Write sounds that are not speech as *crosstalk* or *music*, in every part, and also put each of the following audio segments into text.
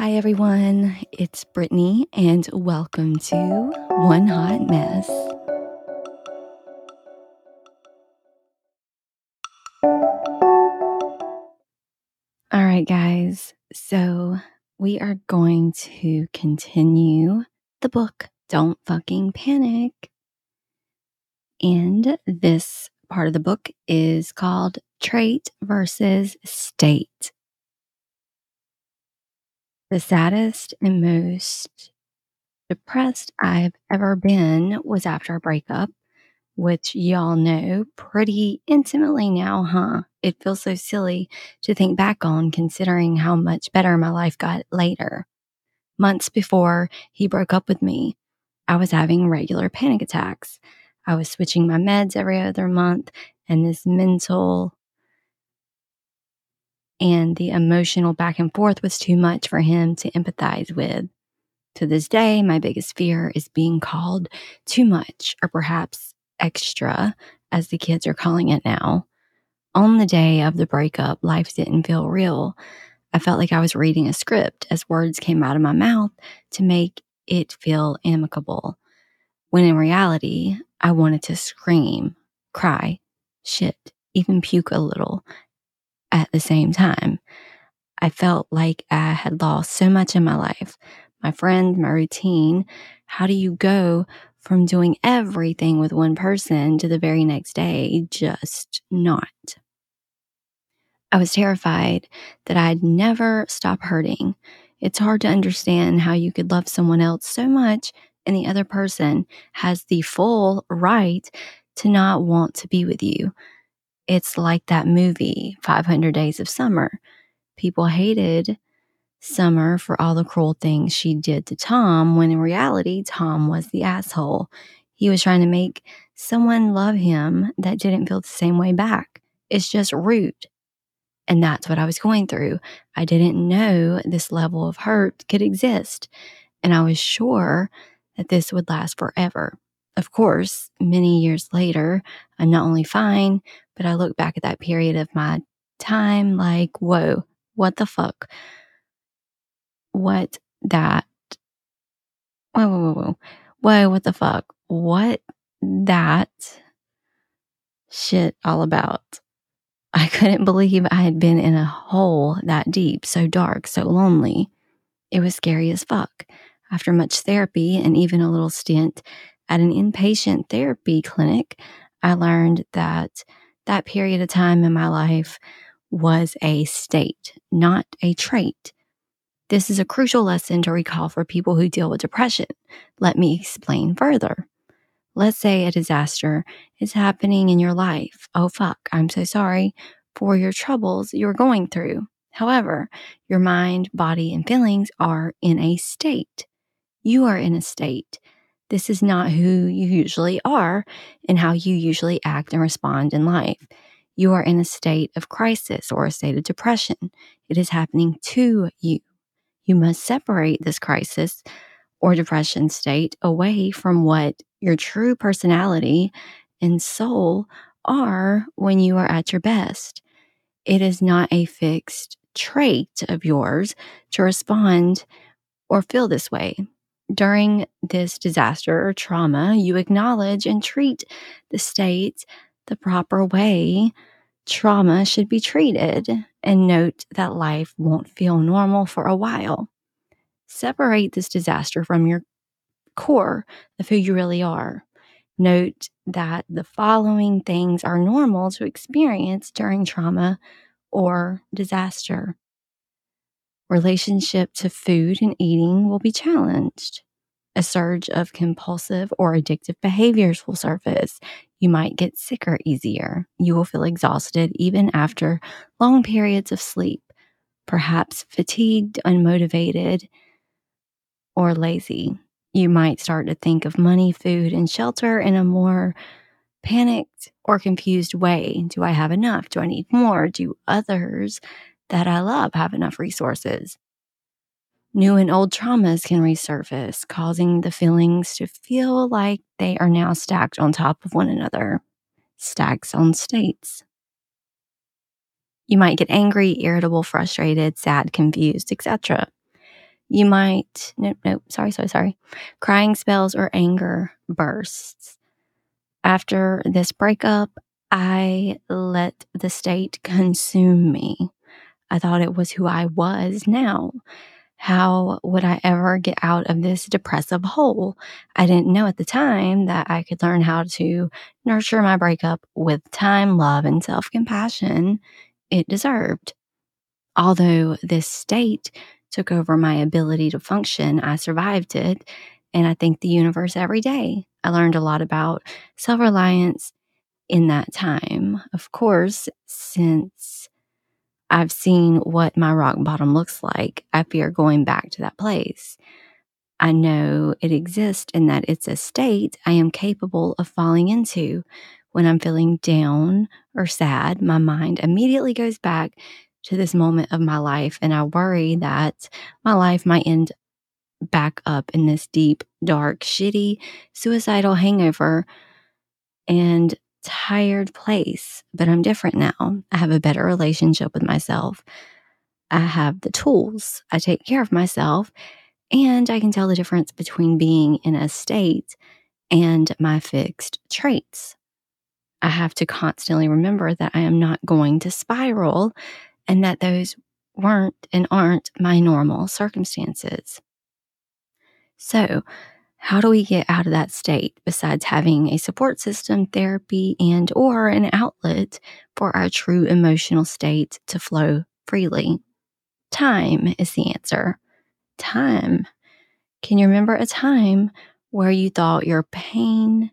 Hi, everyone. It's Brittany, and welcome to One Hot Mess. All right, guys. So, we are going to continue the book Don't Fucking Panic. And this part of the book is called Trait versus State. The saddest and most depressed I've ever been was after a breakup, which y'all know pretty intimately now, huh? It feels so silly to think back on considering how much better my life got later. Months before he broke up with me, I was having regular panic attacks. I was switching my meds every other month, and this mental and the emotional back and forth was too much for him to empathize with. To this day, my biggest fear is being called too much or perhaps extra, as the kids are calling it now. On the day of the breakup, life didn't feel real. I felt like I was reading a script as words came out of my mouth to make it feel amicable. When in reality, I wanted to scream, cry, shit, even puke a little at the same time. I felt like I had lost so much in my life my friends, my routine. How do you go from doing everything with one person to the very next day just not? I was terrified that I'd never stop hurting. It's hard to understand how you could love someone else so much and the other person has the full right to not want to be with you. It's like that movie, 500 Days of Summer. People hated Summer for all the cruel things she did to Tom, when in reality, Tom was the asshole. He was trying to make someone love him that didn't feel the same way back. It's just rude. And that's what I was going through. I didn't know this level of hurt could exist. And I was sure that this would last forever. Of course, many years later, I'm not only fine, but I look back at that period of my time like, whoa, what the fuck? What that? Whoa, whoa, whoa, whoa. Whoa, what the fuck? What that shit all about? I couldn't believe I had been in a hole that deep, so dark, so lonely. It was scary as fuck. After much therapy and even a little stint at an inpatient therapy clinic, I learned that that period of time in my life was a state, not a trait. This is a crucial lesson to recall for people who deal with depression. Let me explain further. Let's say a disaster is happening in your life. Oh, fuck, I'm so sorry for your troubles you're going through. However, your mind, body, and feelings are in a state. You are in a state. This is not who you usually are and how you usually act and respond in life. You are in a state of crisis or a state of depression. It is happening to you. You must separate this crisis or depression state away from what your true personality and soul are when you are at your best. It is not a fixed trait of yours to respond or feel this way. During this disaster or trauma, you acknowledge and treat the state the proper way trauma should be treated and note that life won't feel normal for a while. Separate this disaster from your core of who you really are. Note that the following things are normal to experience during trauma or disaster. Relationship to food and eating will be challenged. A surge of compulsive or addictive behaviors will surface. You might get sicker easier. You will feel exhausted even after long periods of sleep, perhaps fatigued, unmotivated, or lazy. You might start to think of money, food, and shelter in a more panicked or confused way. Do I have enough? Do I need more? Do others that I love have enough resources? New and old traumas can resurface, causing the feelings to feel like they are now stacked on top of one another, stacks on states. You might get angry, irritable, frustrated, sad, confused, etc. You might, nope, nope, sorry, sorry, sorry. Crying spells or anger bursts. After this breakup, I let the state consume me. I thought it was who I was now. How would I ever get out of this depressive hole? I didn't know at the time that I could learn how to nurture my breakup with time, love, and self compassion it deserved. Although this state took over my ability to function, I survived it. And I thank the universe every day. I learned a lot about self reliance in that time. Of course, since I've seen what my rock bottom looks like, I fear going back to that place. I know it exists and that it's a state I am capable of falling into. When I'm feeling down or sad, my mind immediately goes back to this moment of my life, and I worry that my life might end back up in this deep, dark, shitty, suicidal hangover. And tired place, but I'm different now. I have a better relationship with myself. I have the tools. I take care of myself, and I can tell the difference between being in a state and my fixed traits. I have to constantly remember that I am not going to spiral and that those weren't and aren't my normal circumstances. So, how do we get out of that state besides having a support system, therapy, and or an outlet for our true emotional state to flow freely? Time is the answer. Time. Can you remember a time where you thought your pain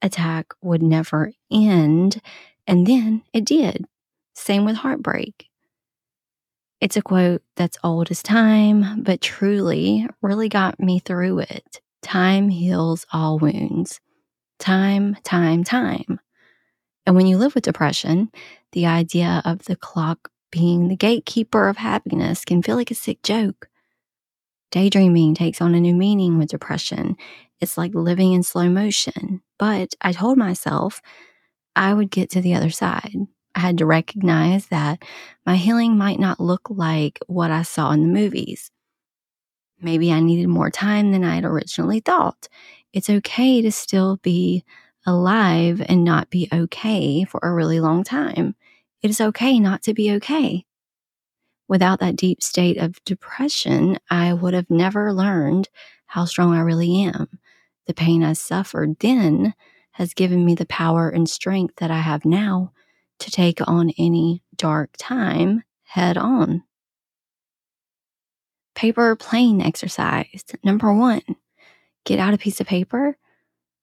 attack would never end and then it did? Same with heartbreak. It's a quote that's old as time, but truly really got me through it. Time heals all wounds. Time, time, time. And when you live with depression, the idea of the clock being the gatekeeper of happiness can feel like a sick joke. Daydreaming takes on a new meaning with depression. It's like living in slow motion. But I told myself I would get to the other side. I had to recognize that my healing might not look like what I saw in the movies. Maybe I needed more time than I had originally thought. It's okay to still be alive and not be okay for a really long time. It is okay not to be okay. Without that deep state of depression, I would have never learned how strong I really am. The pain I suffered then has given me the power and strength that I have now to take on any dark time head on paper plane exercise. Number one, get out a piece of paper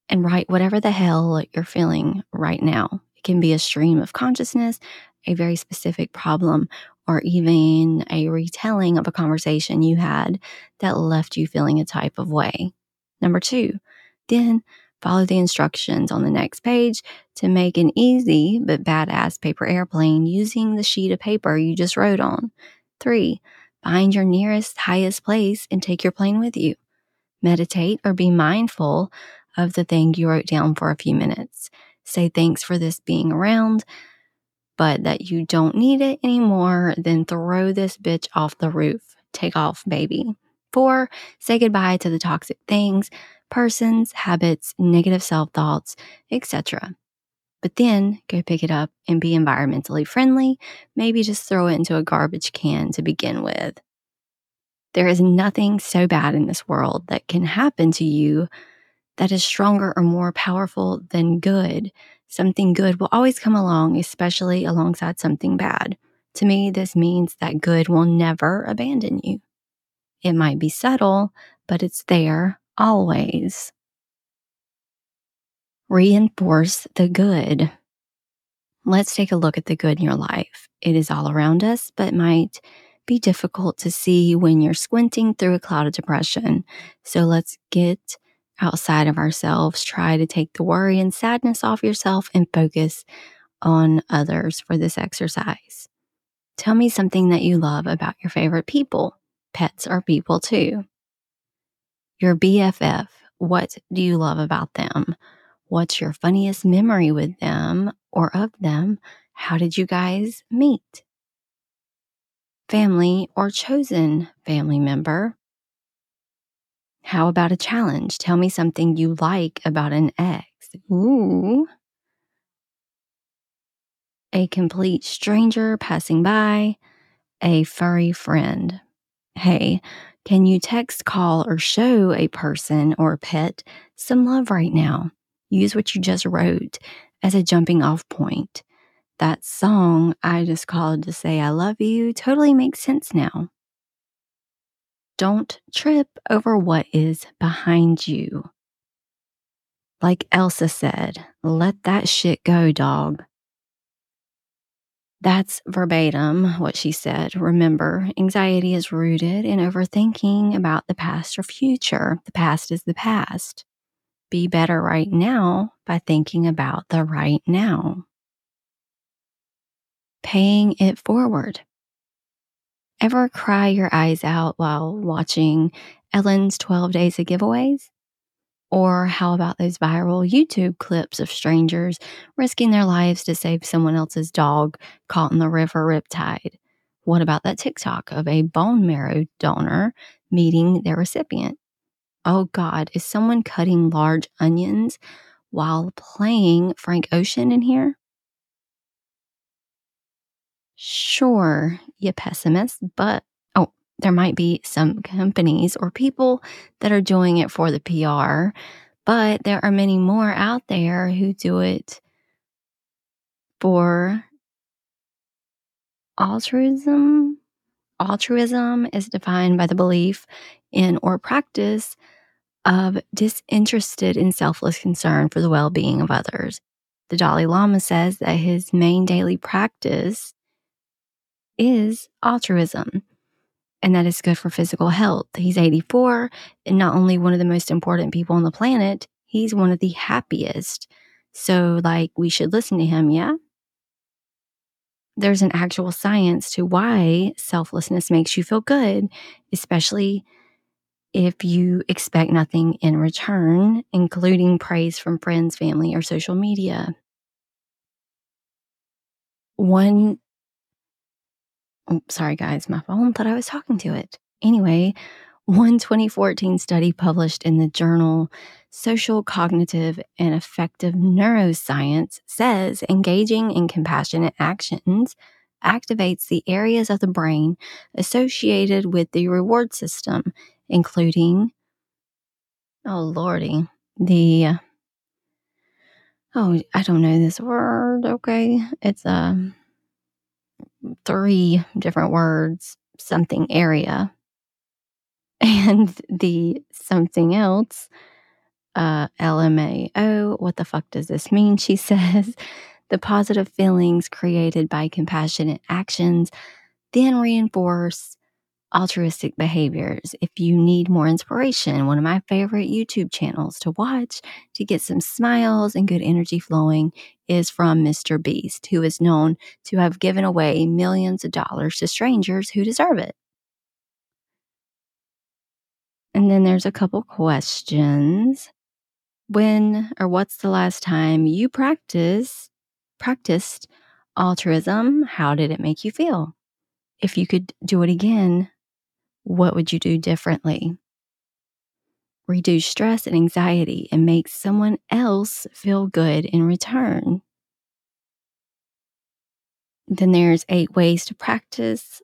and write whatever the hell you're feeling right now. It can be a stream of consciousness, a very specific problem, or even a retelling of a conversation you had that left you feeling a type of way. Number two, then follow the instructions on the next page to make an easy but badass paper airplane using the sheet of paper you just wrote on. Three, Find your nearest, highest place and take your plane with you. Meditate or be mindful of the thing you wrote down for a few minutes. Say thanks for this being around, but that you don't need it anymore, then throw this bitch off the roof. Take off, baby. Four, say goodbye to the toxic things, persons, habits, negative self thoughts, etc but then go pick it up and be environmentally friendly. Maybe just throw it into a garbage can to begin with. There is nothing so bad in this world that can happen to you that is stronger or more powerful than good. Something good will always come along, especially alongside something bad. To me, this means that good will never abandon you. It might be subtle, but it's there always reinforce the good. Let's take a look at the good in your life. It is all around us, but might be difficult to see when you're squinting through a cloud of depression. So let's get outside of ourselves. Try to take the worry and sadness off yourself and focus on others for this exercise. Tell me something that you love about your favorite people. Pets are people too. Your BFF, what do you love about them? What's your funniest memory with them or of them? How did you guys meet? Family or chosen family member. How about a challenge? Tell me something you like about an ex. Ooh. A complete stranger passing by. A furry friend. Hey, can you text, call, or show a person or pet some love right now? Use what you just wrote as a jumping off point. That song I just called to say I love you totally makes sense now. Don't trip over what is behind you. Like Elsa said, let that shit go, dog. That's verbatim what she said. Remember, anxiety is rooted in overthinking about the past or future. The past is the past. Be better right now by thinking about the right now. Paying it forward. Ever cry your eyes out while watching Ellen's 12 Days of Giveaways? Or how about those viral YouTube clips of strangers risking their lives to save someone else's dog caught in the river riptide? What about that TikTok of a bone marrow donor meeting their recipient? Oh God, is someone cutting large onions while playing Frank Ocean in here? Sure, you pessimist, but oh, there might be some companies or people that are doing it for the PR, but there are many more out there who do it for altruism. Altruism is defined by the belief in or practice of disinterested and selfless concern for the well being of others. The Dalai Lama says that his main daily practice is altruism, and that is good for physical health. He's 84 and not only one of the most important people on the planet, he's one of the happiest. So, like, we should listen to him, yeah? There's an actual science to why selflessness makes you feel good, especially if you expect nothing in return, including praise from friends, family, or social media. One Oh, sorry, guys, my phone thought I was talking to it. Anyway, one 2014 study published in the journal Social Cognitive and Affective Neuroscience says engaging in compassionate actions activates the areas of the brain associated with the reward system, including, oh lordy, the, oh, I don't know this word. Okay. It's a, um, three different words, something area. *laughs* And the something else, uh, LMAO, what the fuck does this mean? She *laughs* says the positive feelings created by compassionate actions then reinforce altruistic behaviors. If you need more inspiration, one of my favorite YouTube channels to watch to get some smiles and good energy flowing is from Mr. Beast, who is known to have given away millions of dollars to strangers who deserve it. And then there's a couple questions. When or what's the last time you practice practiced altruism? How did it make you feel? If you could do it again, what would you do differently? Reduce stress and anxiety and make someone else feel good in return. Then there's eight ways to practice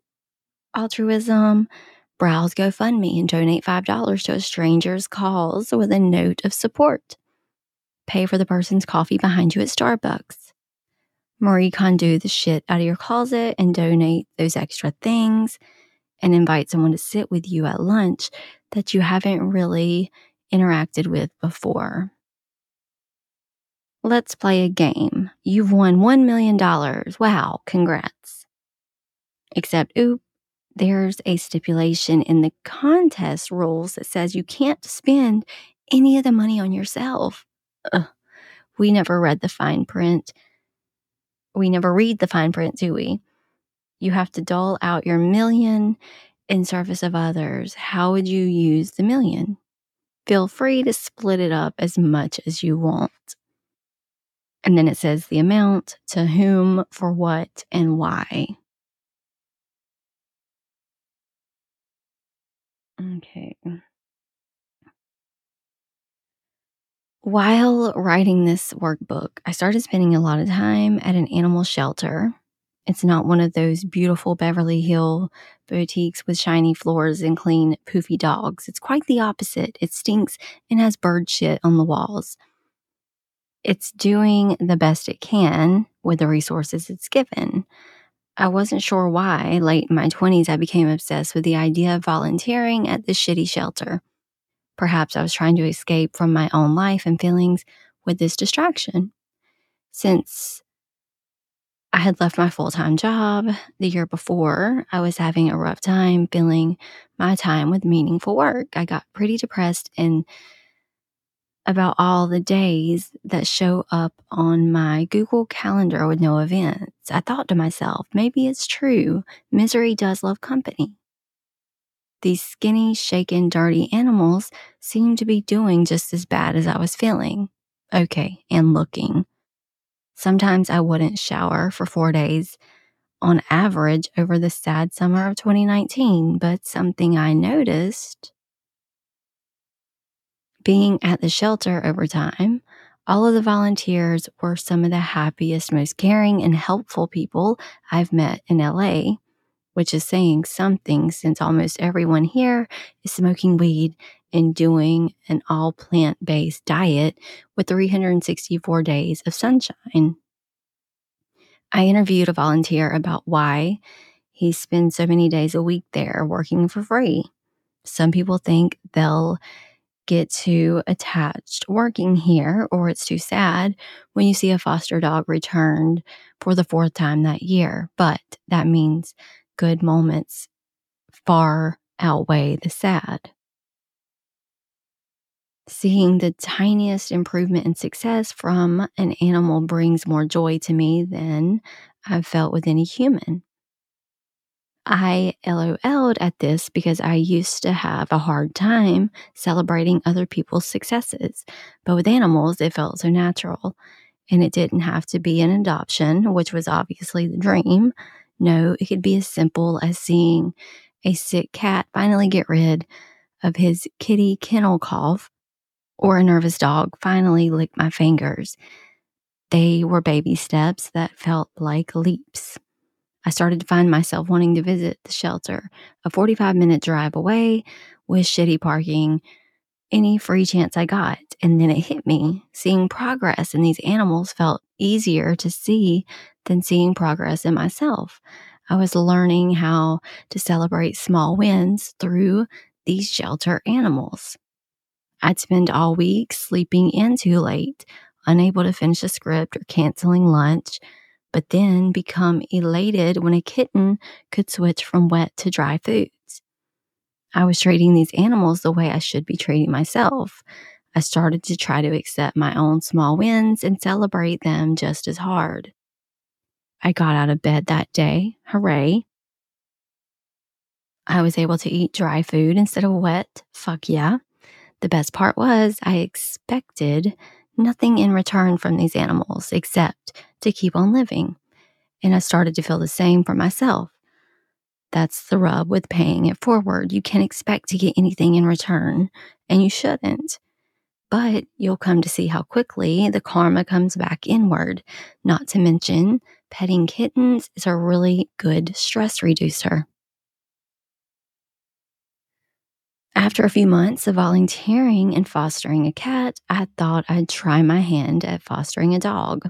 altruism. Browse GoFundMe and donate $5 to a stranger's cause with a note of support. Pay for the person's coffee behind you at Starbucks. Marie Kondo the shit out of your closet and donate those extra things and invite someone to sit with you at lunch that you haven't really interacted with before. Let's play a game. You've won $1 million. Wow, congrats. Except, oop, there's a stipulation in the contest rules that says you can't spend any of the money on yourself. Ugh, we never read the fine print. We never read the fine print, do we? You have to dole out your million in service of others. How would you use the million? Feel free to split it up as much as you want. And then it says the amount, to whom, for what, and why. Okay. While writing this workbook, I started spending a lot of time at an animal shelter. It's not one of those beautiful Beverly Hill boutiques with shiny floors and clean, poofy dogs. It's quite the opposite. It stinks and has bird shit on the walls. It's doing the best it can with the resources it's given. I wasn't sure why, late in my 20s, I became obsessed with the idea of volunteering at this shitty shelter. Perhaps I was trying to escape from my own life and feelings with this distraction. Since I had left my full time job the year before, I was having a rough time filling my time with meaningful work. I got pretty depressed and about all the days that show up on my Google Calendar with no events. I thought to myself, maybe it's true. Misery does love company. These skinny, shaken, dirty animals seemed to be doing just as bad as I was feeling. Okay, and looking. Sometimes I wouldn't shower for four days on average over the sad summer of 2019, but something I noticed being at the shelter over time, all of the volunteers were some of the happiest, most caring, and helpful people I've met in LA which is saying something since almost everyone here is smoking weed and doing an all plant based diet with 364 days of sunshine. I interviewed a volunteer about why he spends so many days a week there working for free. Some people think they'll get too attached working here or it's too sad when you see a foster dog returned for the fourth time that year. But that means good moments far outweigh the sad. Seeing the tiniest improvement in success from an animal brings more joy to me than I've felt with any human. I LOL'd at this because I used to have a hard time celebrating other people's successes. But with animals, it felt so natural. And it didn't have to be an adoption, which was obviously the dream. No, it could be as simple as seeing a sick cat finally get rid of his kitty kennel cough or a nervous dog finally lick my fingers. They were baby steps that felt like leaps. I started to find myself wanting to visit the shelter, a 45 minute drive away with shitty parking, any free chance I got. And then it hit me. Seeing progress in these animals felt easier to see than seeing progress in myself. I was learning how to celebrate small wins through these shelter animals. I'd spend all week sleeping in too late, unable to finish a script or canceling lunch, but then become elated when a kitten could switch from wet to dry foods. I was treating these animals the way I should be treating myself. I started to try to accept my own small wins and celebrate them just as hard. I got out of bed that day. Hooray. I was able to eat dry food instead of wet. Fuck yeah. The best part was I expected nothing in return from these animals except to keep on living. And I started to feel the same for myself. That's the rub with paying it forward. You can't expect to get anything in return, and you shouldn't. But you'll come to see how quickly the karma comes back inward. Not to mention, petting kittens is a really good stress reducer. After a few months of volunteering and fostering a cat, I thought I'd try my hand at fostering a dog.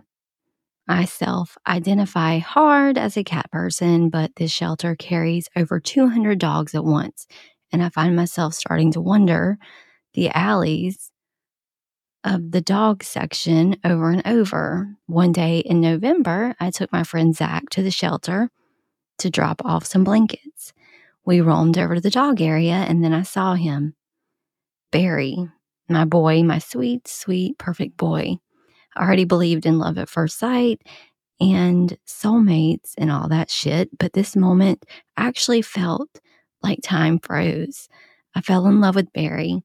I self identify hard as a cat person, but this shelter carries over 200 dogs at once, and I find myself starting to wonder the alleys of the dog section over and over. One day in November, I took my friend Zach to the shelter to drop off some blankets. We roamed over to the dog area and then I saw him. Barry, my boy, my sweet, sweet, perfect boy. I already believed in love at first sight and soulmates and all that shit, but this moment actually felt like time froze. I fell in love with Barry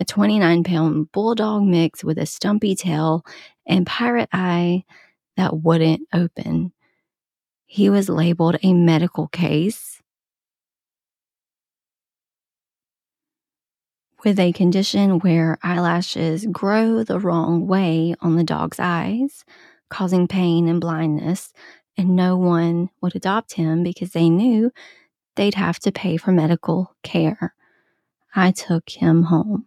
a 29 pound bulldog mix with a stumpy tail and pirate eye that wouldn't open. He was labeled a medical case with a condition where eyelashes grow the wrong way on the dog's eyes, causing pain and blindness, and no one would adopt him because they knew they'd have to pay for medical care. I took him home.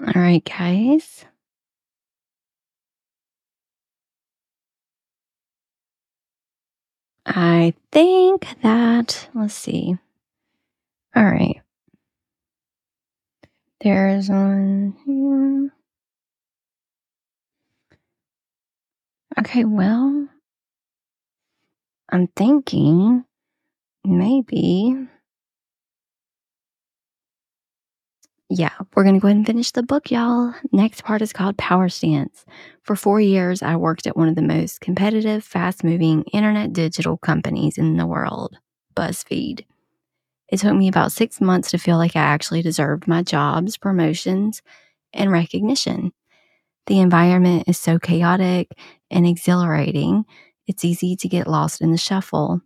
All right, guys. I think that, let's see. All right. There's one here. Okay, well, I'm thinking maybe yeah, we're going to go ahead and finish the book, y'all. Next part is called Power Stance. For four years, I worked at one of the most competitive, fast moving internet digital companies in the world, BuzzFeed. It took me about six months to feel like I actually deserved my jobs, promotions, and recognition. The environment is so chaotic and exhilarating, it's easy to get lost in the shuffle.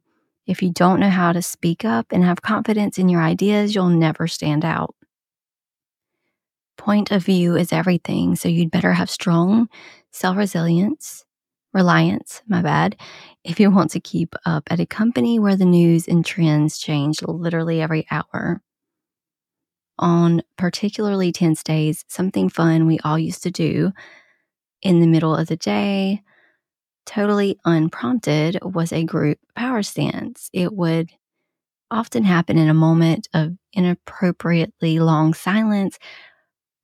If you don't know how to speak up and have confidence in your ideas, you'll never stand out point of view is everything. So you'd better have strong self resilience, reliance, my bad, if you want to keep up at a company where the news and trends change literally every hour. On particularly tense days, something fun we all used to do in the middle of the day, totally unprompted, was a group power stance. It would often happen in a moment of inappropriately long silence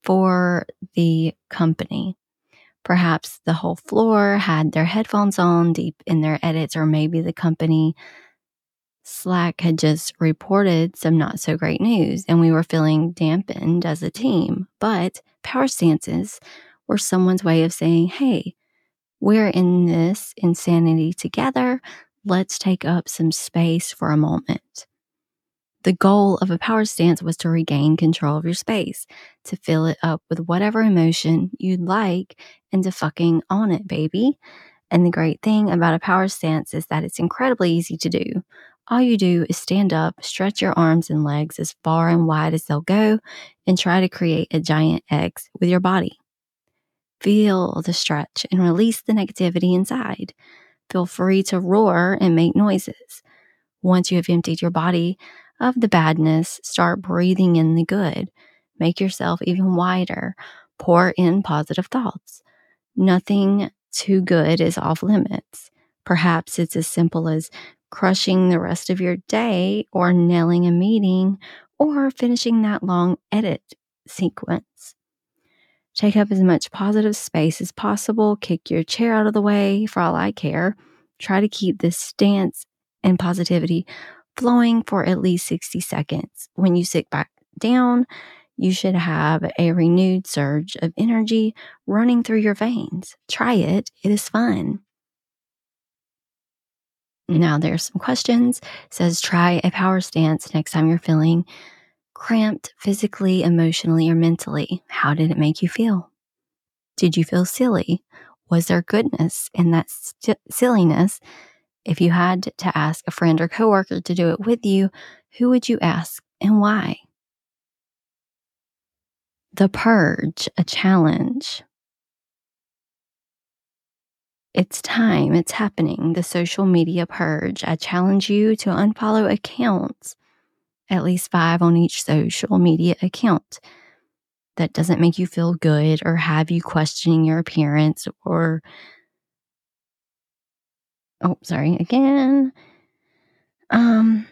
for the company. Perhaps the whole floor had their headphones on deep in their edits, or maybe the company Slack had just reported some not so great news and we were feeling dampened as a team. But power stances were someone's way of saying, hey, we're in this insanity together. Let's take up some space for a moment. The goal of a power stance was to regain control of your space, to fill it up with whatever emotion you'd like, and to fucking own it, baby. And the great thing about a power stance is that it's incredibly easy to do. All you do is stand up, stretch your arms and legs as far and wide as they'll go, and try to create a giant X with your body. Feel the stretch and release the negativity inside. Feel free to roar and make noises. Once you have emptied your body of the badness, start breathing in the good. Make yourself even wider. Pour in positive thoughts. Nothing too good is off limits. Perhaps it's as simple as crushing the rest of your day or nailing a meeting or finishing that long edit sequence. Take up as much positive space as possible. Kick your chair out of the way for all I care. Try to keep this stance and positivity flowing for at least 60 seconds. When you sit back down, you should have a renewed surge of energy running through your veins. Try it, it is fun. Now there's some questions. It says try a power stance next time you're feeling cramped physically, emotionally, or mentally. How did it make you feel? Did you feel silly? Was there goodness in that st- silliness if you had to ask a friend or coworker to do it with you, who would you ask and why? The Purge, a challenge. It's time, it's happening. The social media purge. I challenge you to unfollow accounts, at least five on each social media account that doesn't make you feel good or have you questioning your appearance or oh, sorry, again. Um,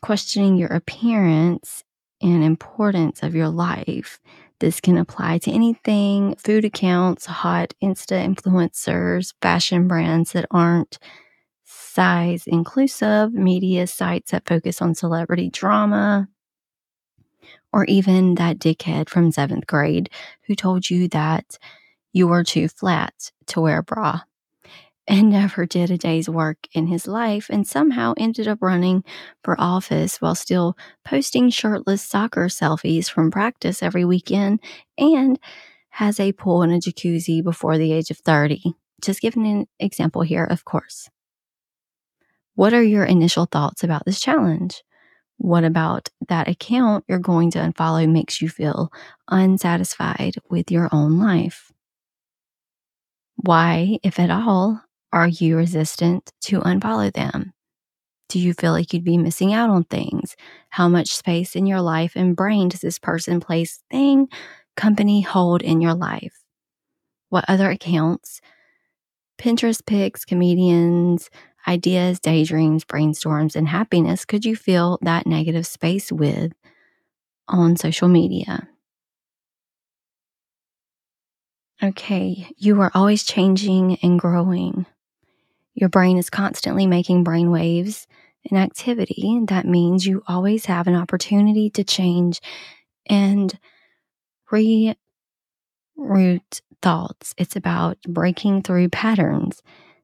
questioning your appearance and importance of your life. This can apply to anything food accounts, hot Insta influencers, fashion brands that aren't size inclusive, media sites that focus on celebrity drama, or even that dickhead from seventh grade who told you that you were too flat to wear a bra and never did a day's work in his life and somehow ended up running for office while still posting shirtless soccer selfies from practice every weekend and has a pool and a jacuzzi before the age of 30. Just giving an example here, of course. What are your initial thoughts about this challenge? What about that account you're going to unfollow makes you feel unsatisfied with your own life? Why, if at all, are you resistant to unfollow them? Do you feel like you'd be missing out on things? How much space in your life and brain does this person, place, thing, company hold in your life? What other accounts, Pinterest pics, comedians, ideas, daydreams, brainstorms, and happiness could you fill that negative space with on social media? Okay, you are always changing and growing. Your brain is constantly making brain waves and activity. That means you always have an opportunity to change and reroute thoughts. It's about breaking through patterns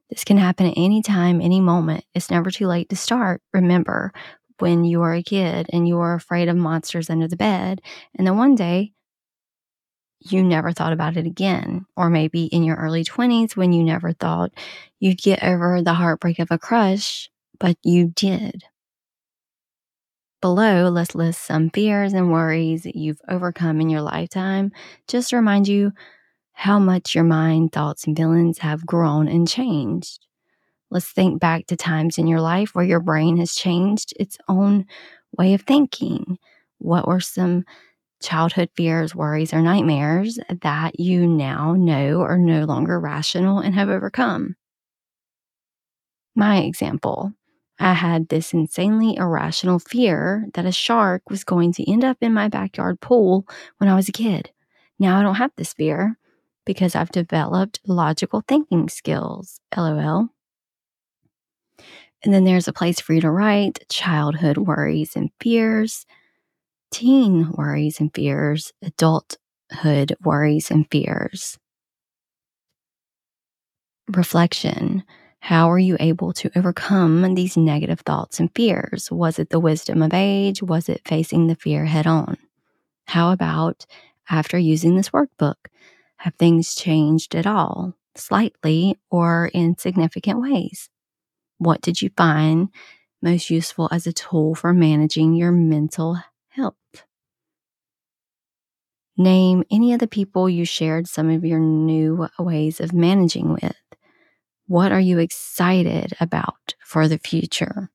this can happen at any time, any moment. It's never too late to start. Remember when you were a kid and you were afraid of monsters under the bed, and then one day you never thought about it again. Or maybe in your early 20s when you never thought you'd get over the heartbreak of a crush, but you did. Below, let's list some fears and worries that you've overcome in your lifetime just to remind you how much your mind, thoughts, and feelings have grown and changed. Let's think back to times in your life where your brain has changed its own way of thinking. What were some childhood fears, worries, or nightmares that you now know are no longer rational and have overcome? My example I had this insanely irrational fear that a shark was going to end up in my backyard pool when I was a kid. Now I don't have this fear because I've developed logical thinking skills. LOL. And then there's a place for you to write childhood worries and fears, teen worries and fears, adulthood worries and fears. Reflection. How are you able to overcome these negative thoughts and fears? Was it the wisdom of age? Was it facing the fear head on? How about after using this workbook? Have things changed at all, slightly, or in significant ways? What did you find most useful as a tool for managing your mental health? Name any of the people you shared some of your new ways of managing with. What are you excited about for the future?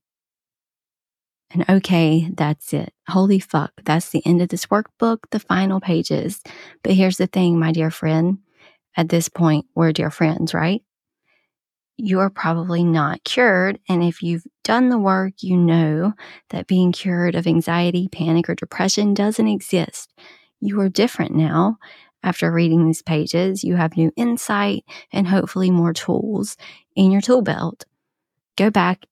And okay, that's it. Holy fuck, that's the end of this workbook, the final pages. But here's the thing, my dear friend. At this point, we're dear friends, right? You are probably not cured. And if you've done the work, you know that being cured of anxiety, panic, or depression doesn't exist. You are different now. After reading these pages, you have new insight and hopefully more tools in your tool belt. Go back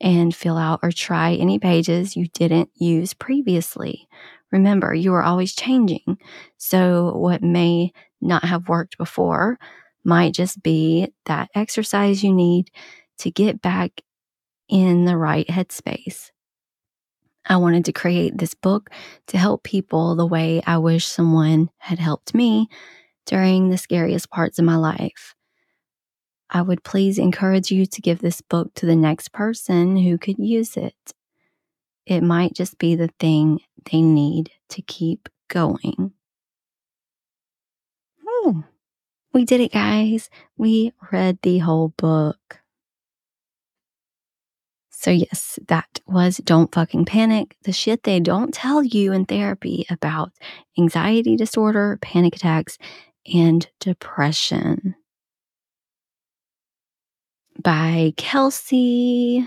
and fill out or try any pages you didn't use previously. Remember, you are always changing. So, what may not have worked before might just be that exercise you need to get back in the right headspace. I wanted to create this book to help people the way I wish someone had helped me during the scariest parts of my life. I would please encourage you to give this book to the next person who could use it. It might just be the thing they need to keep going. Oh, we did it, guys. We read the whole book. So, yes, that was Don't Fucking Panic, the shit they don't tell you in therapy about anxiety disorder, panic attacks, and depression by Kelsey.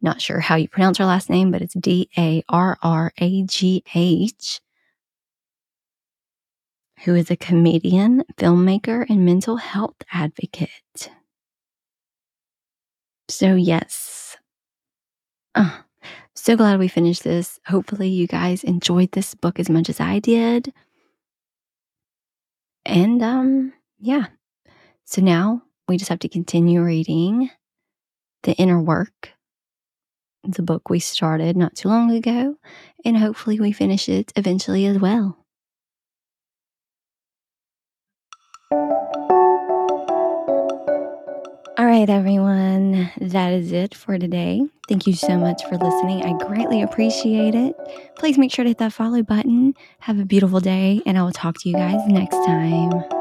Not sure how you pronounce her last name, but it's D A R R A G H, who is a comedian, filmmaker, and mental health advocate. So, yes. Uh, so glad we finished this. Hopefully, you guys enjoyed this book as much as I did. And, um, yeah. So now we just have to continue reading The Inner Work, the book we started not too long ago, and hopefully we finish it eventually as well. All right, everyone. That is it for today. Thank you so much for listening. I greatly appreciate it. Please make sure to hit that follow button. Have a beautiful day, and I will talk to you guys next time.